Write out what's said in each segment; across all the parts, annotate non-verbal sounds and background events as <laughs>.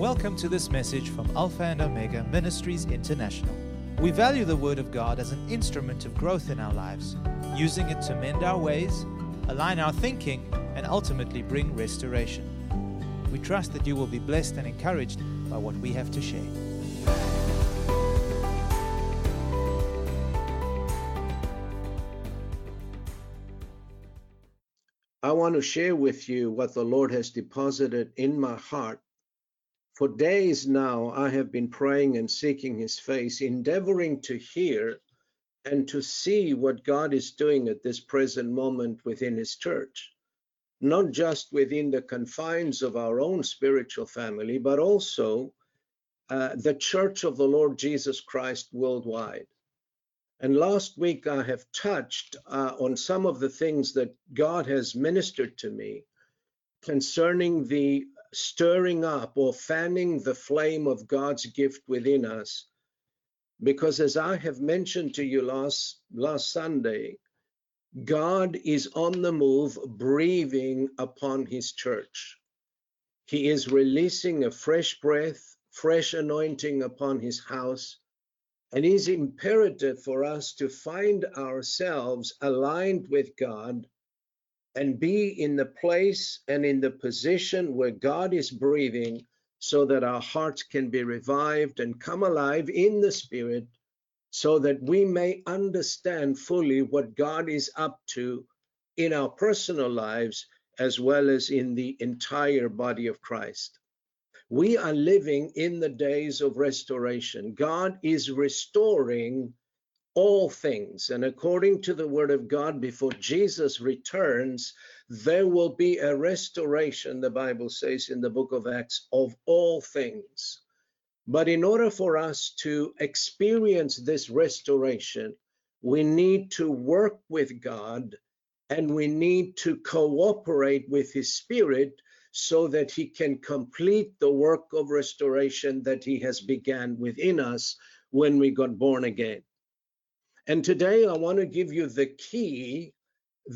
Welcome to this message from Alpha and Omega Ministries International. We value the Word of God as an instrument of growth in our lives, using it to mend our ways, align our thinking, and ultimately bring restoration. We trust that you will be blessed and encouraged by what we have to share. I want to share with you what the Lord has deposited in my heart. For days now, I have been praying and seeking His face, endeavoring to hear and to see what God is doing at this present moment within His church, not just within the confines of our own spiritual family, but also uh, the church of the Lord Jesus Christ worldwide. And last week, I have touched uh, on some of the things that God has ministered to me concerning the stirring up or fanning the flame of God's gift within us. Because as I have mentioned to you last, last Sunday, God is on the move, breathing upon his church. He is releasing a fresh breath, fresh anointing upon his house and it is imperative for us to find ourselves aligned with God and be in the place and in the position where God is breathing so that our hearts can be revived and come alive in the Spirit so that we may understand fully what God is up to in our personal lives as well as in the entire body of Christ. We are living in the days of restoration. God is restoring all things. And according to the word of God, before Jesus returns, there will be a restoration, the Bible says in the book of Acts, of all things. But in order for us to experience this restoration, we need to work with God and we need to cooperate with His Spirit so that he can complete the work of restoration that he has began within us when we got born again. And today I want to give you the key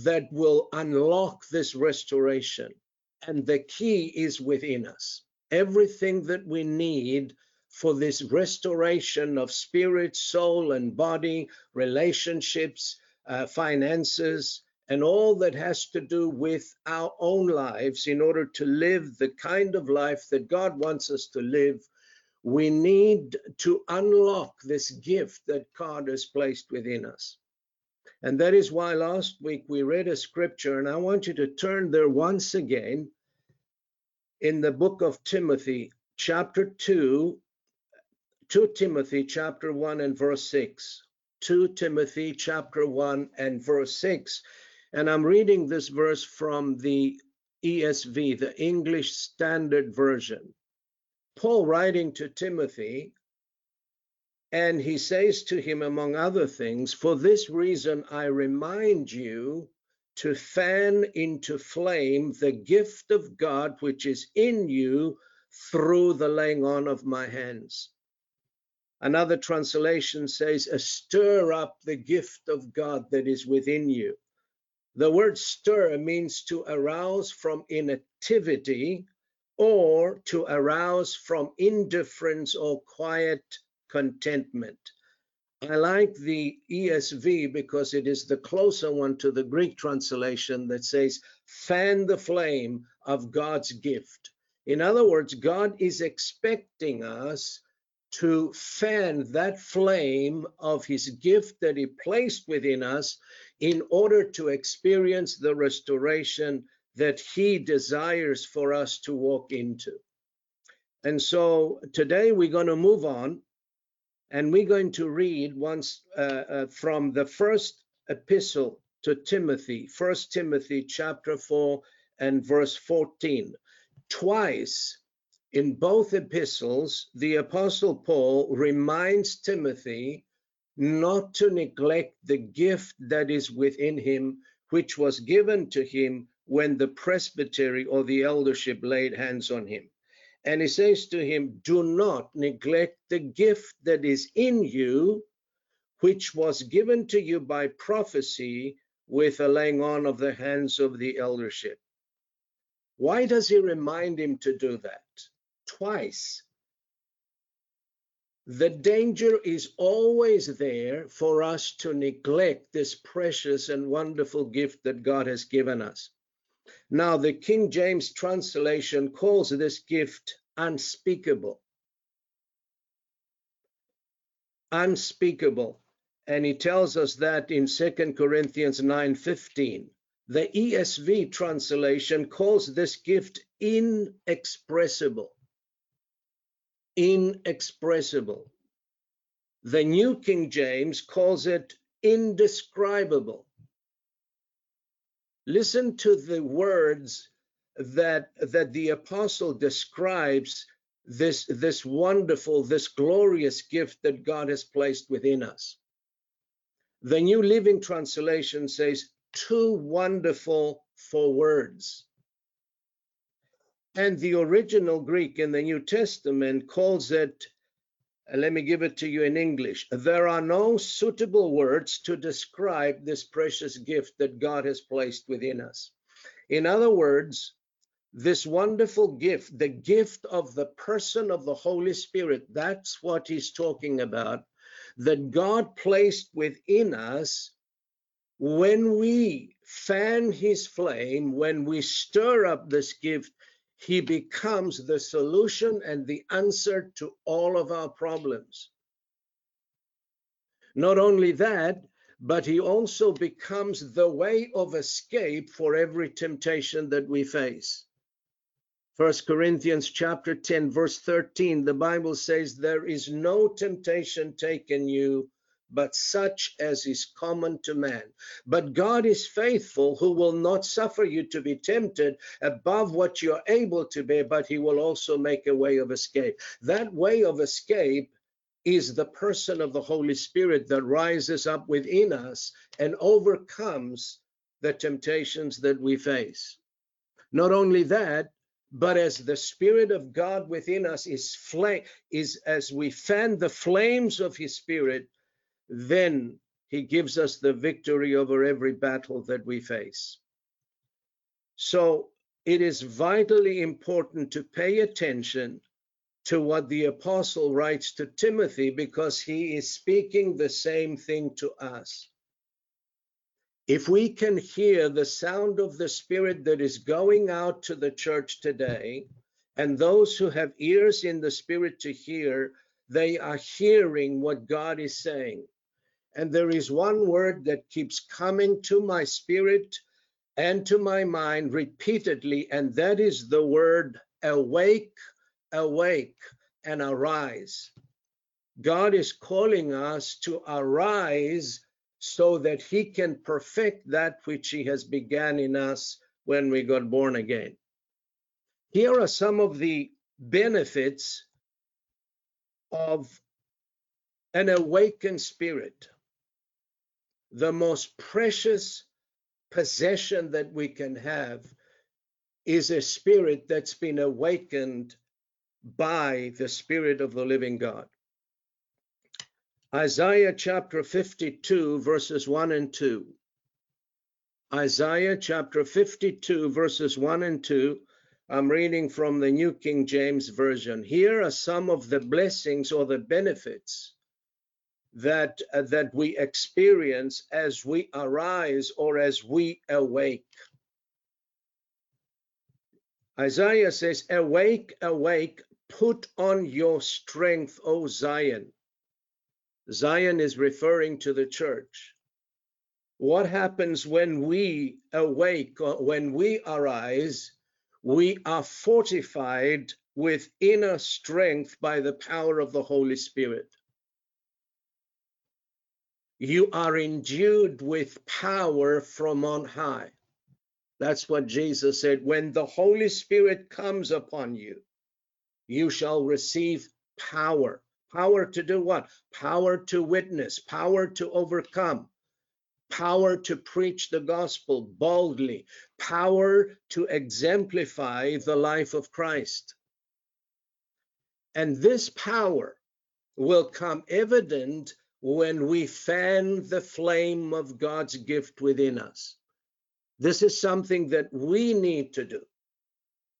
that will unlock this restoration. And the key is within us. Everything that we need for this restoration of spirit, soul, and body, relationships, uh, finances, and all that has to do with our own lives in order to live the kind of life that God wants us to live, we need to unlock this gift that God has placed within us. And that is why last week we read a scripture, and I want you to turn there once again in the book of Timothy, chapter 2, 2 Timothy, chapter 1 and verse 6. 2 Timothy, chapter 1 and verse 6. And I'm reading this verse from the ESV, the English Standard Version. Paul writing to Timothy, and he says to him, among other things, For this reason I remind you to fan into flame the gift of God which is in you through the laying on of my hands. Another translation says, Stir up the gift of God that is within you. The word stir means to arouse from inactivity or to arouse from indifference or quiet contentment. I like the ESV because it is the closer one to the Greek translation that says, fan the flame of God's gift. In other words, God is expecting us to fan that flame of his gift that he placed within us in order to experience the restoration that he desires for us to walk into. And so today we're going to move on and we're going to read once uh, uh, from the first epistle to Timothy, First Timothy chapter 4 and verse 14. Twice in both epistles, the Apostle Paul reminds Timothy not to neglect the gift that is within him, which was given to him when the presbytery or the eldership laid hands on him. And he says to him, Do not neglect the gift that is in you, which was given to you by prophecy with a laying on of the hands of the eldership. Why does he remind him to do that? twice. The danger is always there for us to neglect this precious and wonderful gift that God has given us. Now, the King James translation calls this gift unspeakable. Unspeakable. And he tells us that in 2 Corinthians 9:15. The ESV translation calls this gift inexpressible inexpressible. The New King James calls it indescribable. Listen to the words that, that the apostle describes this, this wonderful, this glorious gift that God has placed within us. The New Living Translation says, too wonderful for words. And the original Greek in the New Testament calls it, Uh, let me give it to you in English. There are no suitable words to describe this precious gift that God has placed within us. In other words, this wonderful gift, the gift of the person of the Holy Spirit, that's what he's talking about, that God placed within us when we fan his flame, when we stir up this gift, he becomes the solution and the answer to all of our problems. Not only that, but he also becomes the way of escape for every temptation that we face. First Corinthians chapter 10 verse 13 the Bible says there is no temptation taken you but such as is common to man. But God is faithful, who will not suffer you to be tempted above what you're able to bear, but he will also make a way of escape. That way of escape is the person of the Holy Spirit that rises up within us and overcomes the temptations that we face. Not only that, but as the spirit of god within us is flame is as we fan the flames of his spirit then he gives us the victory over every battle that we face. So it is vitally important to pay attention to what the apostle writes to Timothy because he is speaking the same thing to us. If we can hear the sound of the Spirit that is going out to the church today, and those who have ears in the Spirit to hear, they are hearing what God is saying. And there is one word that keeps coming to my spirit and to my mind repeatedly, and that is the word awake, awake, and arise. God is calling us to arise so that he can perfect that which he has began in us when we got born again. Here are some of the benefits of an awakened spirit the most precious possession that we can have is a spirit that's been awakened by the Spirit of the living God. Isaiah chapter 52, verses 1 and 2. Isaiah chapter 52, verses 1 and 2. I'm reading from the New King James Version. Here are some of the blessings or the benefits that uh, that we experience as we arise or as we awake. Isaiah says, Awake, awake, put on your strength, O Zion. Zion is referring to the church. What happens when we awake, when we arise? We are fortified with inner strength by the power of the Holy Spirit you are endued with power from on high. That's what Jesus said. When the Holy Spirit comes upon you, you shall receive power. Power to do what? Power to witness, power to overcome, power to preach the gospel boldly, power to exemplify the life of Christ. And this power will come evident when we fan the flame of God's gift within us. This is something that we need to do.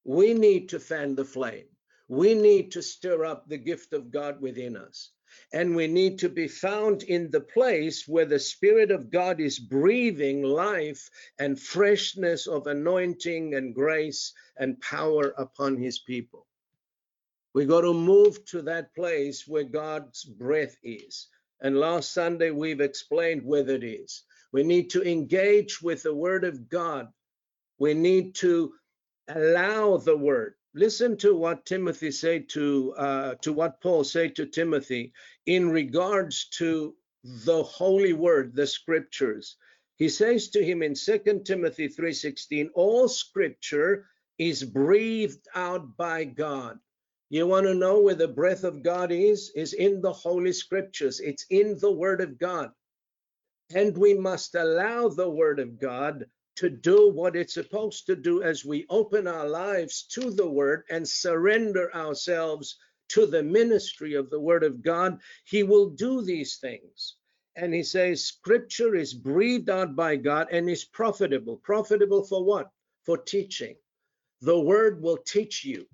We need to fan the flame. We need to stir up the gift of God within us. And we need to be found in the place where the Spirit of God is breathing life and freshness of anointing and grace and power upon his people. We got to move to that place where God's breath is. And last Sunday, we've explained where it is. We need to engage with the Word of God. We need to allow the Word. Listen to what Timothy said to uh, to what Paul said to Timothy in regards to the Holy Word, the Scriptures. He says to him in 2 Timothy 3:16, all Scripture is breathed out by God you want to know where the breath of God is? Is in the Holy Scriptures. It's in the Word of God. And we must allow the Word of God to do what it's supposed to do as we open our lives to the Word and surrender ourselves to the ministry of the Word of God. He will do these things. And he says, Scripture is breathed out by God and is profitable. Profitable for what? For teaching. The Word will teach you.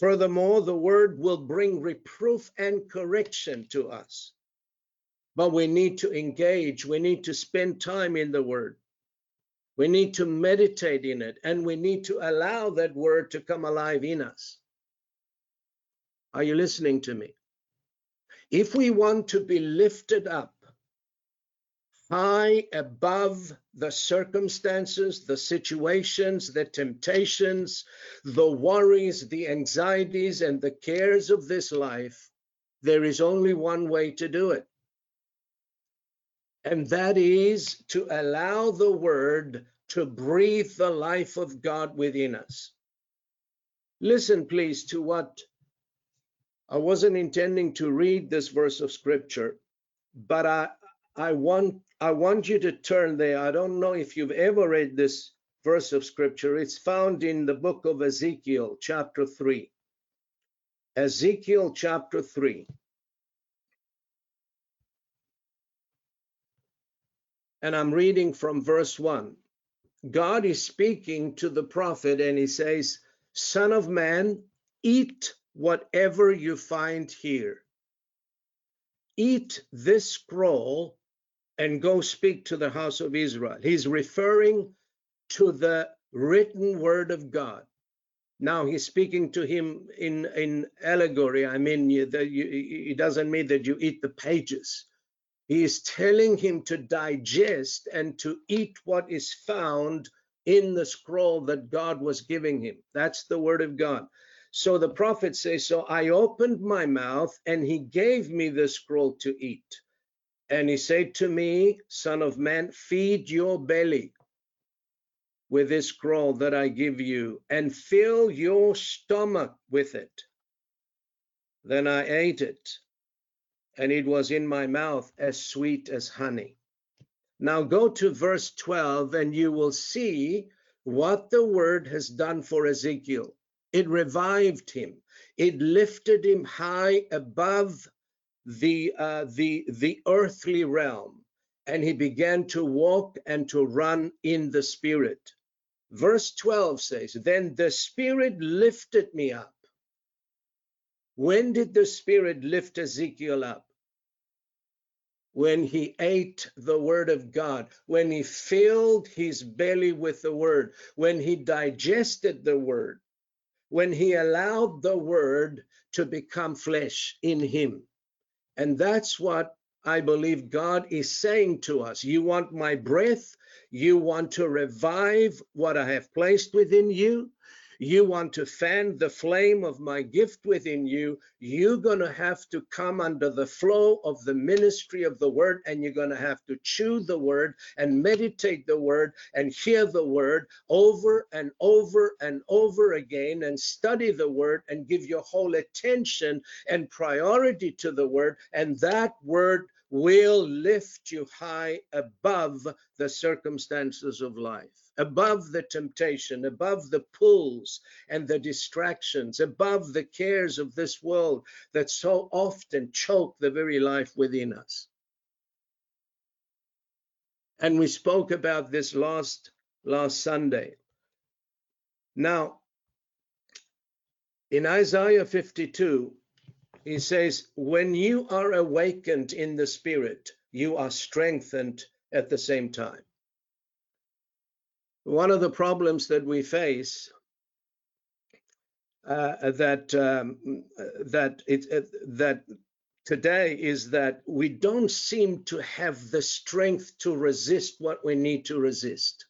Furthermore, the word will bring reproof and correction to us. But we need to engage, we need to spend time in the word. We need to meditate in it, and we need to allow that word to come alive in us. Are you listening to me? If we want to be lifted up, high above the circumstances, the situations, the temptations, the worries, the anxieties, and the cares of this life, there is only one way to do it. And that is to allow the word to breathe the life of God within us. Listen, please, to what I wasn't intending to read this verse of scripture, but I, I want I want you to turn there. I don't know if you've ever read this verse of scripture. It's found in the book of Ezekiel, chapter 3. Ezekiel chapter 3. And I'm reading from verse 1. God is speaking to the prophet and he says, Son of man, eat whatever you find here. Eat this scroll and go speak to the house of Israel. He's referring to the written word of God. Now he's speaking to him in, in allegory. I mean, you, the, you, it doesn't mean that you eat the pages. He is telling him to digest and to eat what is found in the scroll that God was giving him. That's the word of God. So the prophet says, So I opened my mouth and he gave me the scroll to eat. And he said to me, Son of man, feed your belly with this scroll that I give you, and fill your stomach with it. Then I ate it, and it was in my mouth as sweet as honey. Now go to verse 12, and you will see what the word has done for Ezekiel. It revived him, it lifted him high above the uh, the the earthly realm and he began to walk and to run in the spirit. Verse 12 says then the spirit lifted me up. When did the spirit lift ezekiel up? When he ate the word of god when he filled his belly with the word when he digested the word when he allowed the word to become flesh in him and that's what I believe God is saying to us. You want my breath? You want to revive what I have placed within you? You want to fan the flame of my gift within you, you're going to have to come under the flow of the ministry of the word, and you're going to have to chew the word and meditate the word and hear the word over and over and over again and study the word and give your whole attention and priority to the word. And that word will lift you high above the circumstances of life above the temptation, above the pulls and the distractions, above the cares of this world that so often choke the very life within us. And we spoke about this last last Sunday. Now, In Isaiah 52, he says, When you are awakened in the spirit, you are strengthened at the same time. One of the problems that we face uh, that um, that it uh, that today is that we don't seem to have the strength to resist what we need to resist.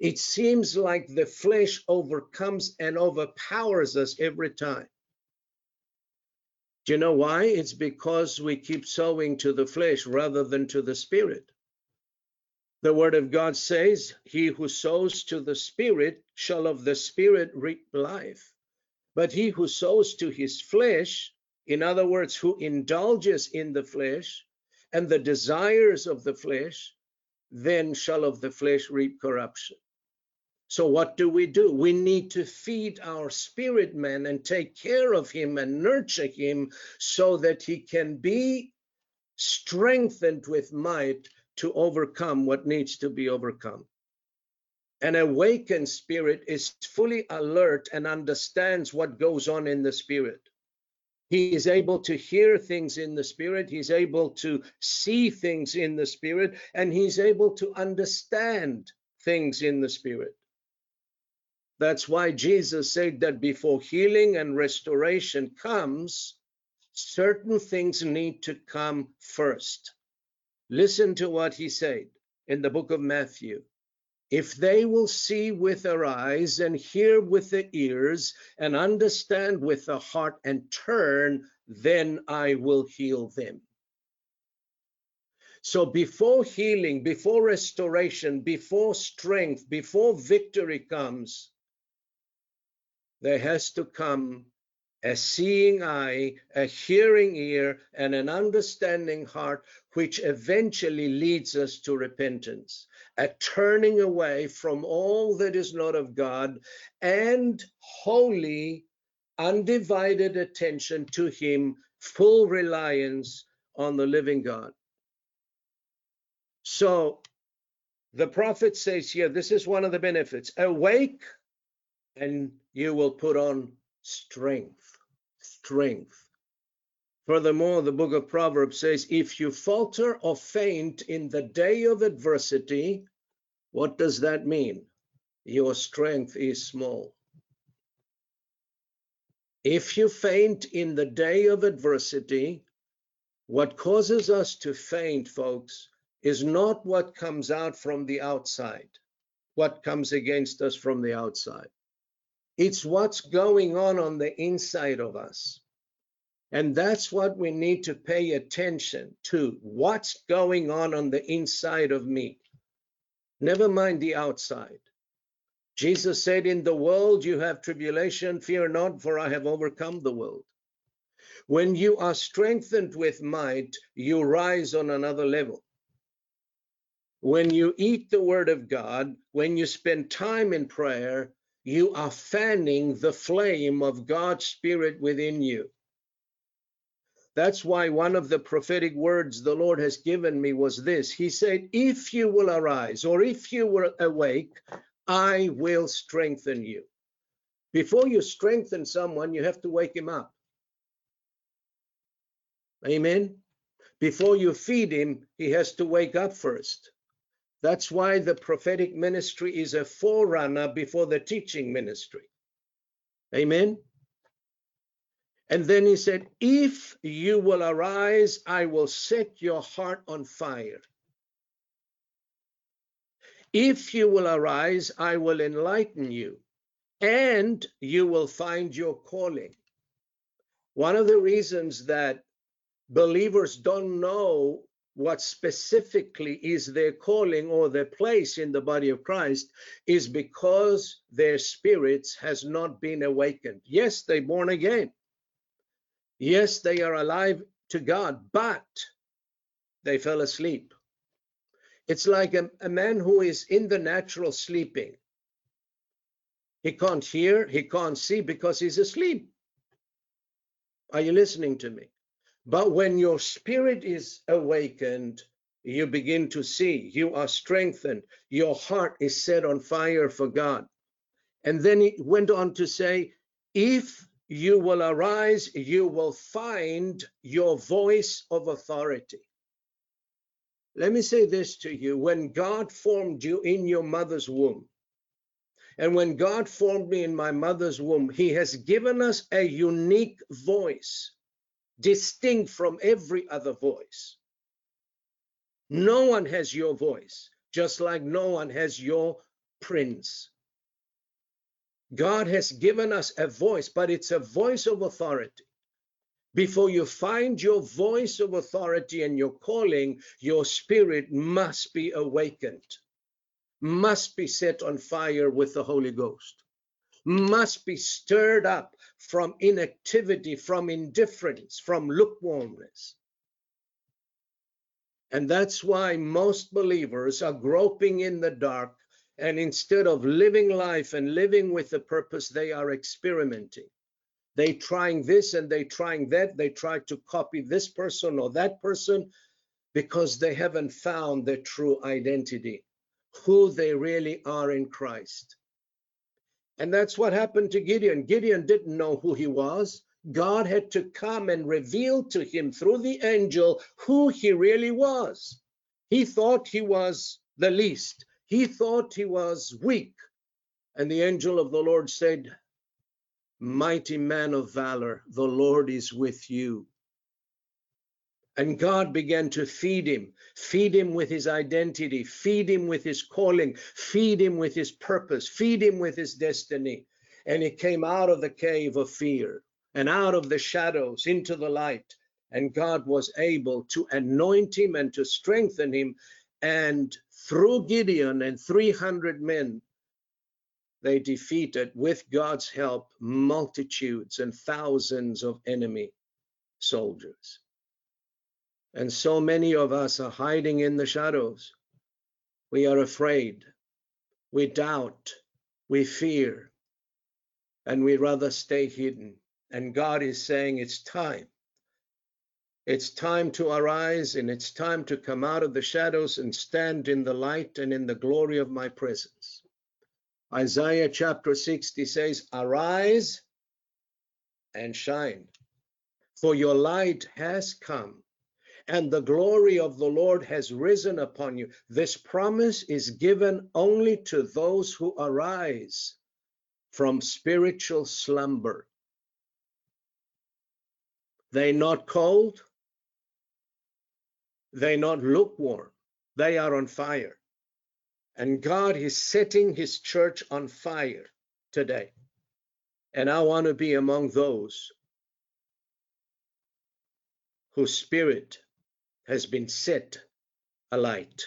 It seems like the flesh overcomes and overpowers us every time. Do you know why? It's because we keep sowing to the flesh rather than to the spirit. The word of God says, He who sows to the spirit shall of the spirit reap life. But he who sows to his flesh, in other words, who indulges in the flesh and the desires of the flesh, then shall of the flesh reap corruption. So, what do we do? We need to feed our spirit man and take care of him and nurture him so that he can be strengthened with might to overcome what needs to be overcome. An awakened spirit is fully alert and understands what goes on in the spirit. He is able to hear things in the spirit, he's able to see things in the spirit, and he's able to understand things in the spirit. That's why Jesus said that before healing and restoration comes, certain things need to come first. Listen to what he said in the book of Matthew. If they will see with their eyes and hear with their ears and understand with the heart and turn, then I will heal them. So before healing, before restoration, before strength, before victory comes, there has to come a seeing eye, a hearing ear, and an understanding heart, which eventually leads us to repentance, a turning away from all that is not of God, and holy, undivided attention to Him, full reliance on the living God. So the prophet says here, this is one of the benefits awake and you will put on strength. Strength. Furthermore, the book of Proverbs says, if you falter or faint in the day of adversity, what does that mean? Your strength is small. If you faint in the day of adversity, what causes us to faint, folks, is not what comes out from the outside, what comes against us from the outside. It's what's going on on the inside of us. And that's what we need to pay attention to. What's going on on the inside of me? Never mind the outside. Jesus said, In the world you have tribulation, fear not, for I have overcome the world. When you are strengthened with might, you rise on another level. When you eat the word of God, when you spend time in prayer, you are fanning the flame of God's Spirit within you. That's why one of the prophetic words the Lord has given me was this He said, If you will arise, or if you will awake, I will strengthen you. Before you strengthen someone, you have to wake him up. Amen. Before you feed him, he has to wake up first. That's why the prophetic ministry is a forerunner before the teaching ministry. Amen. And then he said, If you will arise, I will set your heart on fire. If you will arise, I will enlighten you, and you will find your calling. One of the reasons that believers don't know what specifically is their calling or their place in the body of Christ is because their spirits has not been awakened. Yes, they're born again. Yes, they are alive to God, but they fell asleep. It's like a, a man who is in the natural sleeping. He can't hear, he can't see because he's asleep. Are you listening to me? But when your spirit is awakened, you begin to see, you are strengthened, your heart is set on fire for God. And then he went on to say, if you will arise, you will find your voice of authority. Let me say this to you when God formed you in your mother's womb, and when God formed me in my mother's womb, He has given us a unique voice, distinct from every other voice. No one has your voice, just like no one has your prints. God has given us a voice, but it's a voice of authority. Before you find your voice of authority and your calling, your spirit must be awakened, must be set on fire with the Holy Ghost, must be stirred up from inactivity, from indifference, from lukewarmness. And that's why most believers are groping in the dark and instead of living life and living with the purpose, they are experimenting. They trying this and they trying that. They try to copy this person or that person because they haven't found their true identity, who they really are in Christ. And that's what happened to Gideon. Gideon didn't know who he was. God had to come and reveal to him through the angel who he really was. He thought he was the least. He thought he was weak. And the angel of the Lord said, Mighty man of valor, the Lord is with you. And God began to feed him, feed him with his identity, feed him with his calling, feed him with his purpose, feed him with his destiny. And he came out of the cave of fear and out of the shadows into the light. And God was able to anoint him and to strengthen him and through Gideon and 300 men, they defeated, with God's help, multitudes and thousands of enemy soldiers. And so many of us are hiding in the shadows. We are afraid, we doubt, we fear, and we rather stay hidden. And God is saying it's time it's time to arise and it's time to come out of the shadows and stand in the light and in the glory of my presence. Isaiah chapter 60 says, Arise and shine, for your light has come and the glory of the Lord has risen upon you. This promise is given only to those who arise from spiritual slumber. They not cold, they're not lukewarm, they are on fire. And God is setting his church on fire today. And I want to be among those whose spirit has been set alight.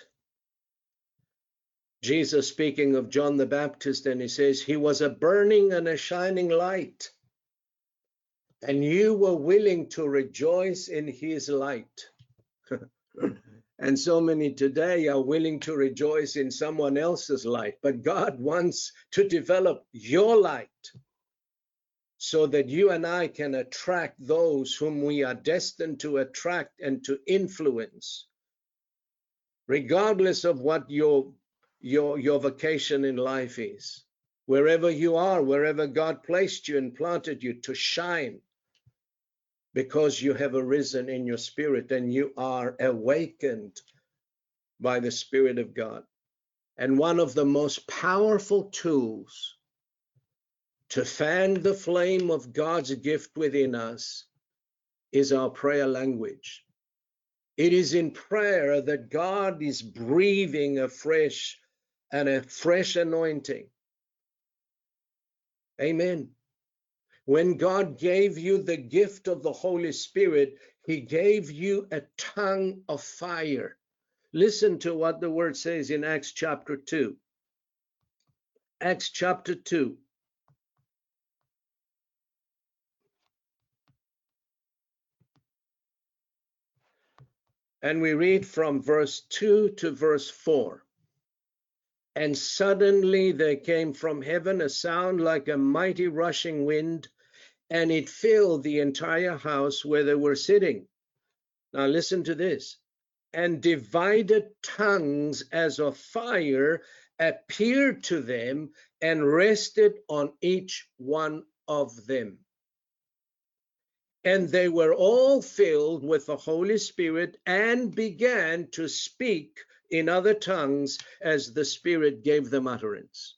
Jesus speaking of John the Baptist, and he says, He was a burning and a shining light, and you were willing to rejoice in his light. <laughs> And so many today are willing to rejoice in someone else's light, but God wants to develop your light so that you and I can attract those whom we are destined to attract and to influence, regardless of what your, your, your vocation in life is. Wherever you are, wherever God placed you and planted you to shine, because you have arisen in your spirit and you are awakened by the Spirit of God. And one of the most powerful tools to fan the flame of God's gift within us is our prayer language. It is in prayer that God is breathing afresh and a fresh anointing. Amen. When God gave you the gift of the Holy Spirit, He gave you a tongue of fire. Listen to what the word says in Acts chapter 2. Acts chapter 2. And we read from verse 2 to verse 4. And suddenly there came from heaven a sound like a mighty rushing wind and it filled the entire house where they were sitting. Now, listen to this. And divided tongues as of fire appeared to them and rested on each one of them. And they were all filled with the Holy Spirit and began to speak in other tongues as the Spirit gave them utterance.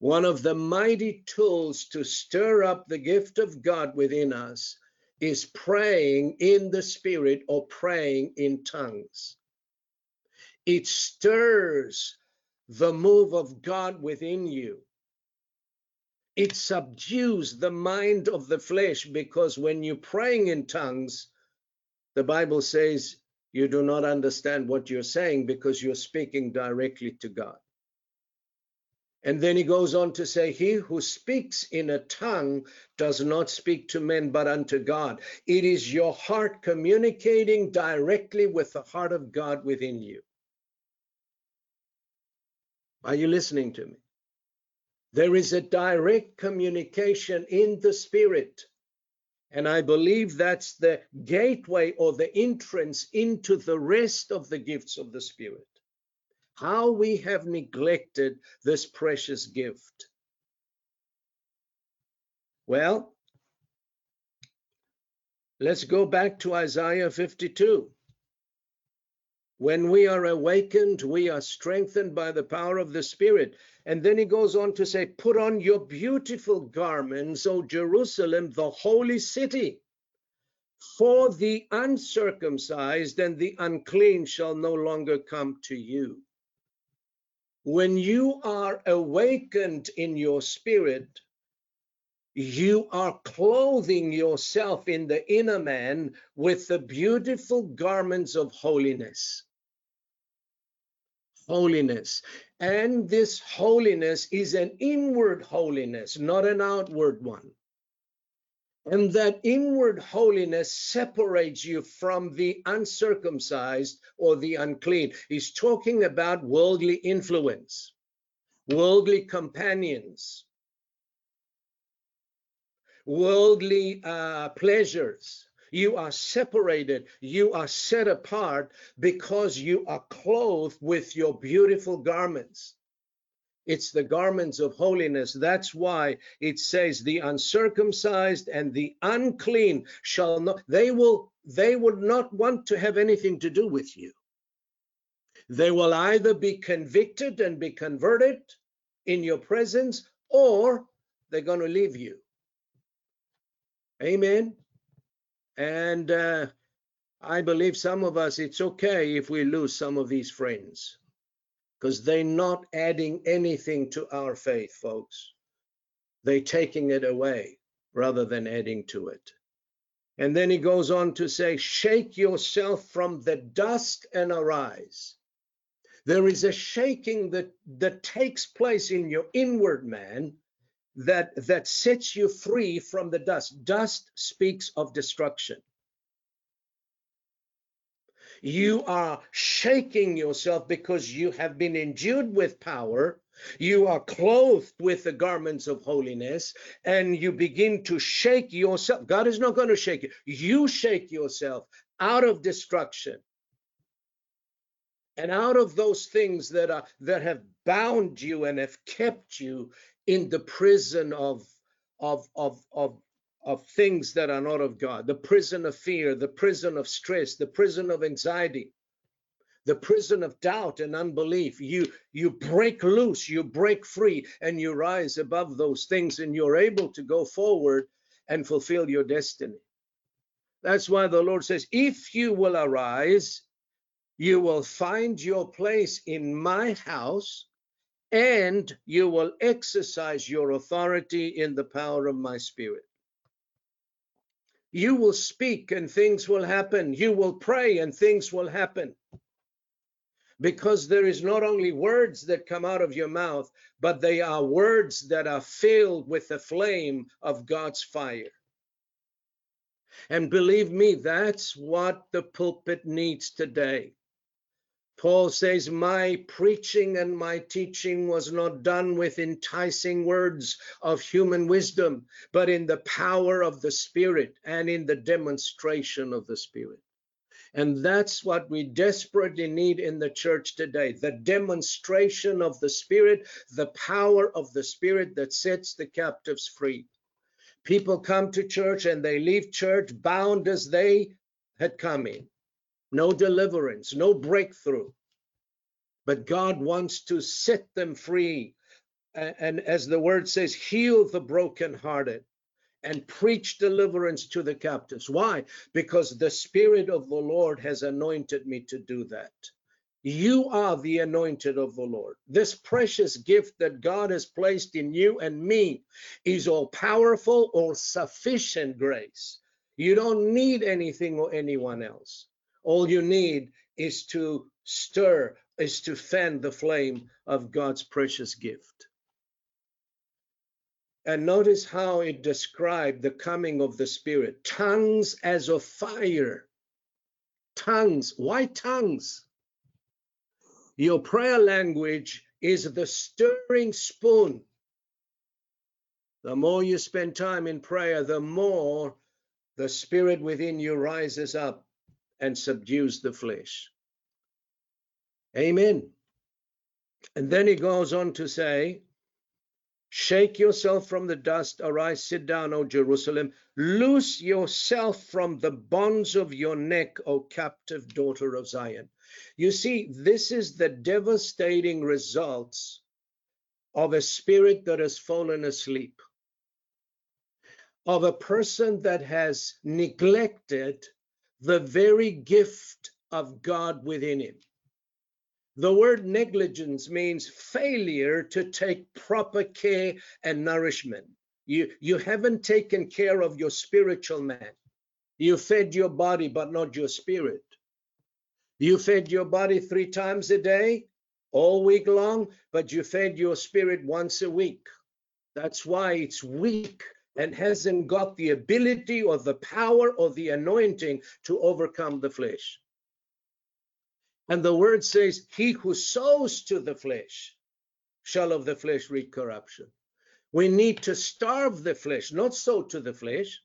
One of the mighty tools to stir up the gift of God within us is praying in the Spirit or praying in tongues. It stirs the move of God within you. It subdues the mind of the flesh because when you're praying in tongues, the Bible says you do not understand what you're saying because you're speaking directly to God. And then he goes on to say, He who speaks in a tongue does not speak to men but unto God. It is your heart communicating directly with the heart of God within you. Are you listening to me? There is a direct communication in the spirit. And I believe that's the gateway or the entrance into the rest of the gifts of the Spirit. How we have neglected this precious gift. Well, let's go back to Isaiah 52. When we are awakened, we are strengthened by the power of the Spirit. And then he goes on to say, Put on your beautiful garments, O Jerusalem, the holy city. For the uncircumcised and the unclean shall no longer come to you. When you are awakened in your spirit, you are clothing yourself in the inner man with the beautiful garments of holiness. Holiness. And this holiness is an inward holiness, not an outward one. And that inward holiness separates you from the uncircumcised or the unclean. He's talking about worldly influence, worldly companions, worldly uh, pleasures. You are separated, you are set apart because you are clothed with your beautiful garments. It's the garments of holiness. That's why it says the uncircumcised and the unclean shall not, they will, they would not want to have anything to do with you. They will either be convicted and be converted in your presence, or they're going to leave you. Amen. And uh, I believe some of us, it's okay if we lose some of these friends because they're not adding anything to our faith, folks. They're taking it away rather than adding to it. And then he goes on to say, Shake yourself from the dust and arise. There is a shaking that, that takes place in your inward man that that sets you free from the dust. Dust speaks of destruction. You are shaking yourself because you have been endued with power. You are clothed with the garments of holiness and you begin to shake yourself. God is not going to shake you. You shake yourself out of destruction and out of those things that are that have bound you and have kept you in the prison of of of of of things that are not of God, the prison of fear, the prison of stress, the prison of anxiety, the prison of doubt and unbelief. You you break loose, you break free, and you rise above those things, and you're able to go forward and fulfill your destiny. That's why the Lord says, if you will arise, you will find your place in my house and you will exercise your authority in the power of my spirit. You will speak and things will happen. You will pray and things will happen. Because there is not only words that come out of your mouth, but they are words that are filled with the flame of God's fire. And believe me, that's what the pulpit needs today. Paul says, My preaching and my teaching was not done with enticing words of human wisdom, but in the power of the Spirit and in the demonstration of the Spirit. And that's what we desperately need in the church today the demonstration of the Spirit, the power of the Spirit that sets the captives free. People come to church and they leave church bound as they had come in. No deliverance, no breakthrough. But God wants to set them free. And as the word says, heal the brokenhearted and preach deliverance to the captives. Why? Because the Spirit of the Lord has anointed me to do that. You are the anointed of the Lord. This precious gift that God has placed in you and me is all powerful or sufficient grace. You don't need anything or anyone else. All you need is to stir, is to fan the flame of God's precious gift. And notice how it described the coming of the Spirit tongues as of fire. Tongues. Why tongues? Your prayer language is the stirring spoon. The more you spend time in prayer, the more the Spirit within you rises up and subdues the flesh. Amen. And then he goes on to say, Shake yourself from the dust, arise, sit down, O Jerusalem. Loose yourself from the bonds of your neck, O captive daughter of Zion. You see, this is the devastating results of a spirit that has fallen asleep, of a person that has neglected the very gift of God within him. The word negligence means failure to take proper care and nourishment. You, you haven't taken care of your spiritual man. You fed your body, but not your spirit. You fed your body three times a day, all week long, but you fed your spirit once a week. That's why it's weak and hasn't got the ability or the power or the anointing to overcome the flesh. And the word says, He who sows to the flesh shall of the flesh reap corruption. We need to starve the flesh, not sow to the flesh.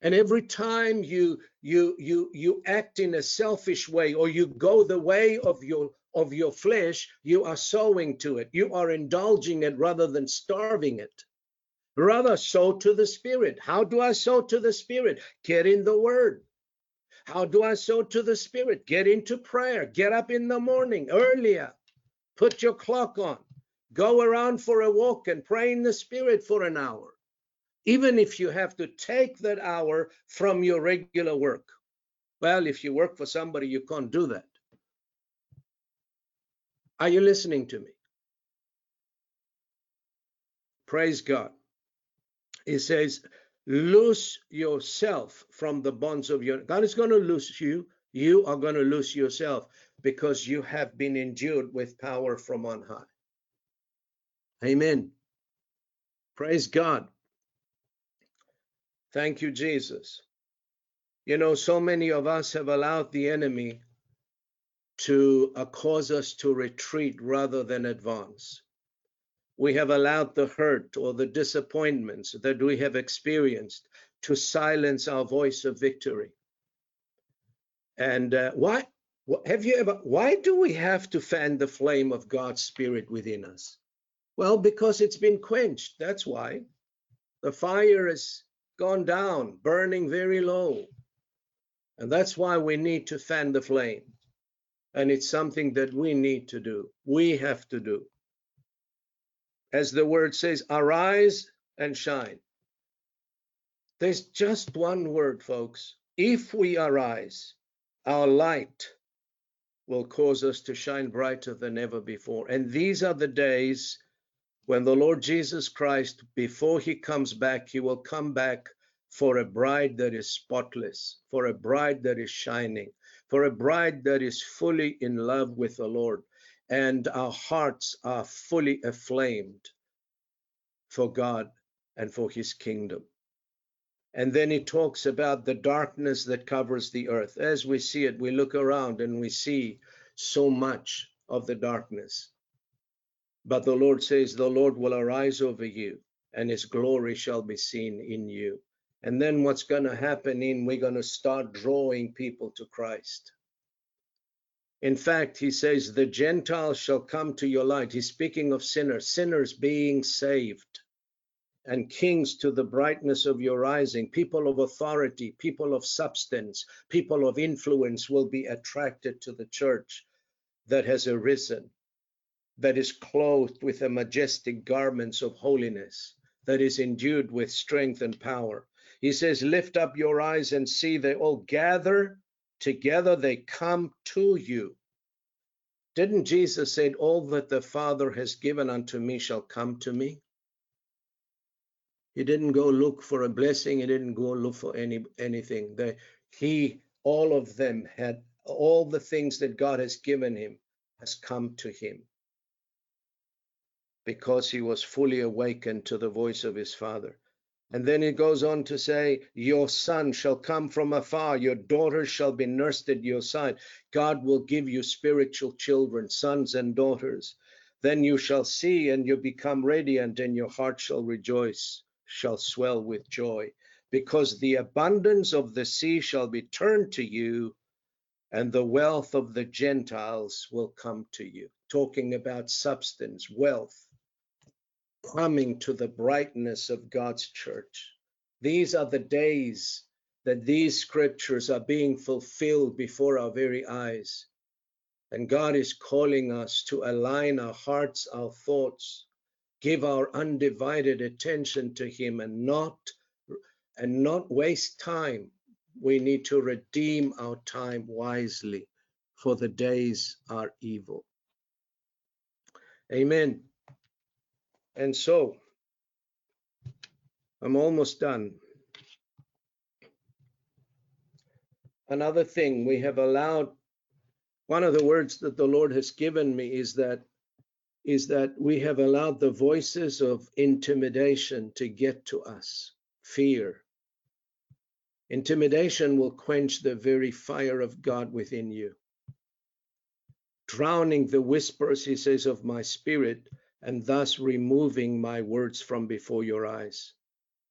And every time you you you you act in a selfish way or you go the way of your of your flesh, you are sowing to it. You are indulging it rather than starving it. Rather sow to the spirit. How do I sow to the spirit? Get in the word. How do I sow to the Spirit? Get into prayer. Get up in the morning earlier. Put your clock on. Go around for a walk and pray in the Spirit for an hour. Even if you have to take that hour from your regular work. Well, if you work for somebody, you can't do that. Are you listening to me? Praise God. He says, loose yourself from the bonds of your God is going to loose you. You are going to loose yourself because you have been endued with power from on high. Amen. Praise God. Thank you, Jesus. You know, so many of us have allowed the enemy to uh, cause us to retreat rather than advance we have allowed the hurt or the disappointments that we have experienced to silence our voice of victory. And uh, why have you ever, why do we have to fan the flame of God's Spirit within us? Well, because it's been quenched. That's why. The fire has gone down, burning very low. And that's why we need to fan the flame. And it's something that we need to do. We have to do as the word says, arise and shine. There's just one word, folks. If we arise, our light will cause us to shine brighter than ever before. And these are the days when the Lord Jesus Christ, before he comes back, he will come back for a bride that is spotless, for a bride that is shining, for a bride that is fully in love with the Lord and our hearts are fully aflamed for God and for his kingdom. And then he talks about the darkness that covers the earth. As we see it, we look around and we see so much of the darkness. But the Lord says, The Lord will arise over you, and his glory shall be seen in you. And then what's going to happen in we're going to start drawing people to Christ. In fact, he says, the Gentiles shall come to your light. He's speaking of sinners, sinners being saved. and kings to the brightness of your rising. People of authority, people of substance, people of influence will be attracted to the church that has arisen, that is clothed with the majestic garments of holiness, that is endued with strength and power. He says, Lift up your eyes and see, they all gather together, they come to you. Didn't Jesus say, All that the Father has given unto me shall come to me? He didn't go look for a blessing. He didn't go look for any anything. He, all of them had all the things that God has given him has come to him because he was fully awakened to the voice of his father. And then it goes on to say, Your son shall come from afar, your daughter shall be nursed at your side. God will give you spiritual children, sons and daughters. Then you shall see and you become radiant, and your heart shall rejoice shall swell with joy, because the abundance of the sea shall be turned to you, and the wealth of the Gentiles will come to you. Talking about substance, wealth, coming to the brightness of God's church. These are the days that these scriptures are being fulfilled before our very eyes. And God is calling us to align our hearts, our thoughts, give our undivided attention to him and not and not waste time we need to redeem our time wisely for the days are evil amen and so i'm almost done another thing we have allowed one of the words that the lord has given me is that is that we have allowed the voices of intimidation to get to us, fear. Intimidation will quench the very fire of God within you. Drowning the whispers, he says, of my spirit, and thus removing my words from before your eyes.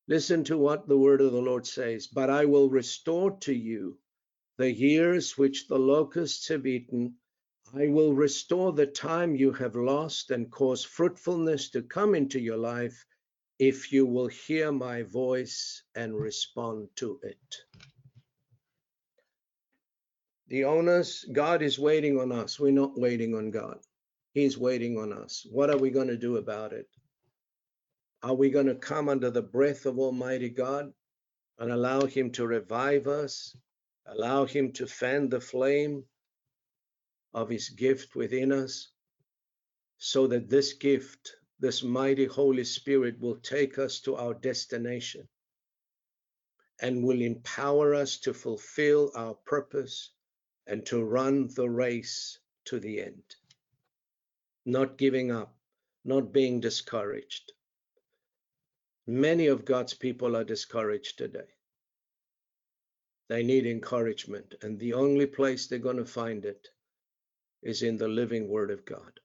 Listen to what the word of the Lord says. But I will restore to you the years which the locusts have eaten, I will restore the time you have lost and cause fruitfulness to come into your life if you will hear my voice and respond to it. The owners, God is waiting on us. We're not waiting on God. He's waiting on us. What are we going to do about it? Are we going to come under the breath of Almighty God and allow Him to revive us, allow Him to fan the flame, of his gift within us, so that this gift, this mighty Holy Spirit, will take us to our destination and will empower us to fulfill our purpose and to run the race to the end. Not giving up, not being discouraged. Many of God's people are discouraged today. They need encouragement, and the only place they're going to find it is in the living word of God.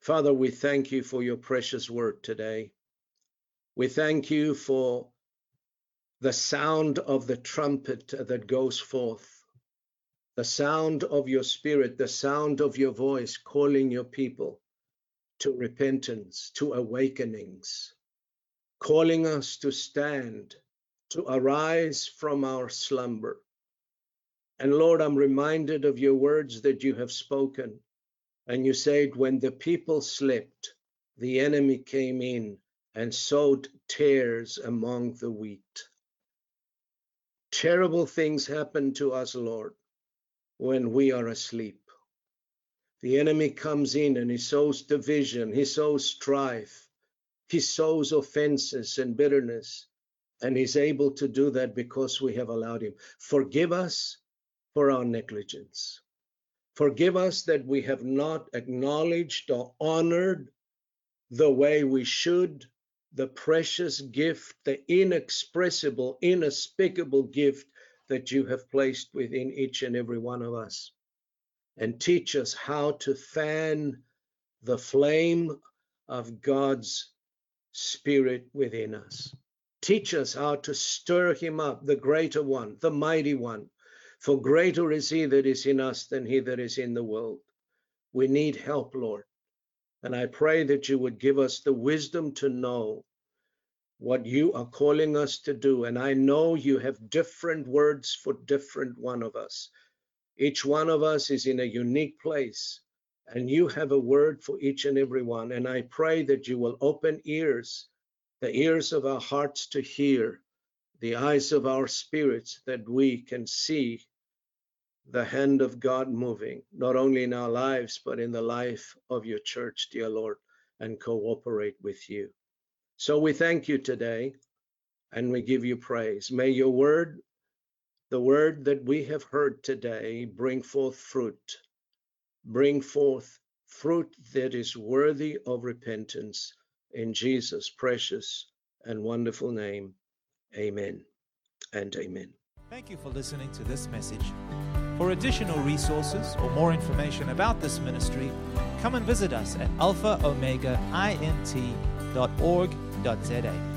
Father, we thank you for your precious word today. We thank you for the sound of the trumpet that goes forth, the sound of your spirit, the sound of your voice calling your people to repentance, to awakenings, calling us to stand, to arise from our slumber, and Lord, I'm reminded of your words that you have spoken. And you said, when the people slept, the enemy came in and sowed tares among the wheat. Terrible things happen to us, Lord, when we are asleep. The enemy comes in and he sows division, he sows strife, he sows offenses and bitterness. And he's able to do that because we have allowed him. Forgive us for our negligence. Forgive us that we have not acknowledged or honored the way we should the precious gift, the inexpressible, inespeakable gift that you have placed within each and every one of us. And teach us how to fan the flame of God's Spirit within us. Teach us how to stir him up, the greater one, the mighty one, for greater is he that is in us than he that is in the world. We need help, Lord. And I pray that you would give us the wisdom to know what you are calling us to do. And I know you have different words for different one of us. Each one of us is in a unique place, and you have a word for each and every one. And I pray that you will open ears, the ears of our hearts to hear, the eyes of our spirits, that we can see the hand of God moving, not only in our lives, but in the life of your church, dear Lord, and cooperate with you. So we thank you today and we give you praise. May your word, the word that we have heard today, bring forth fruit, bring forth fruit that is worthy of repentance in Jesus' precious and wonderful name. Amen and amen. Thank you for listening to this message. For additional resources or more information about this ministry, come and visit us at alphaomegaint.org.za.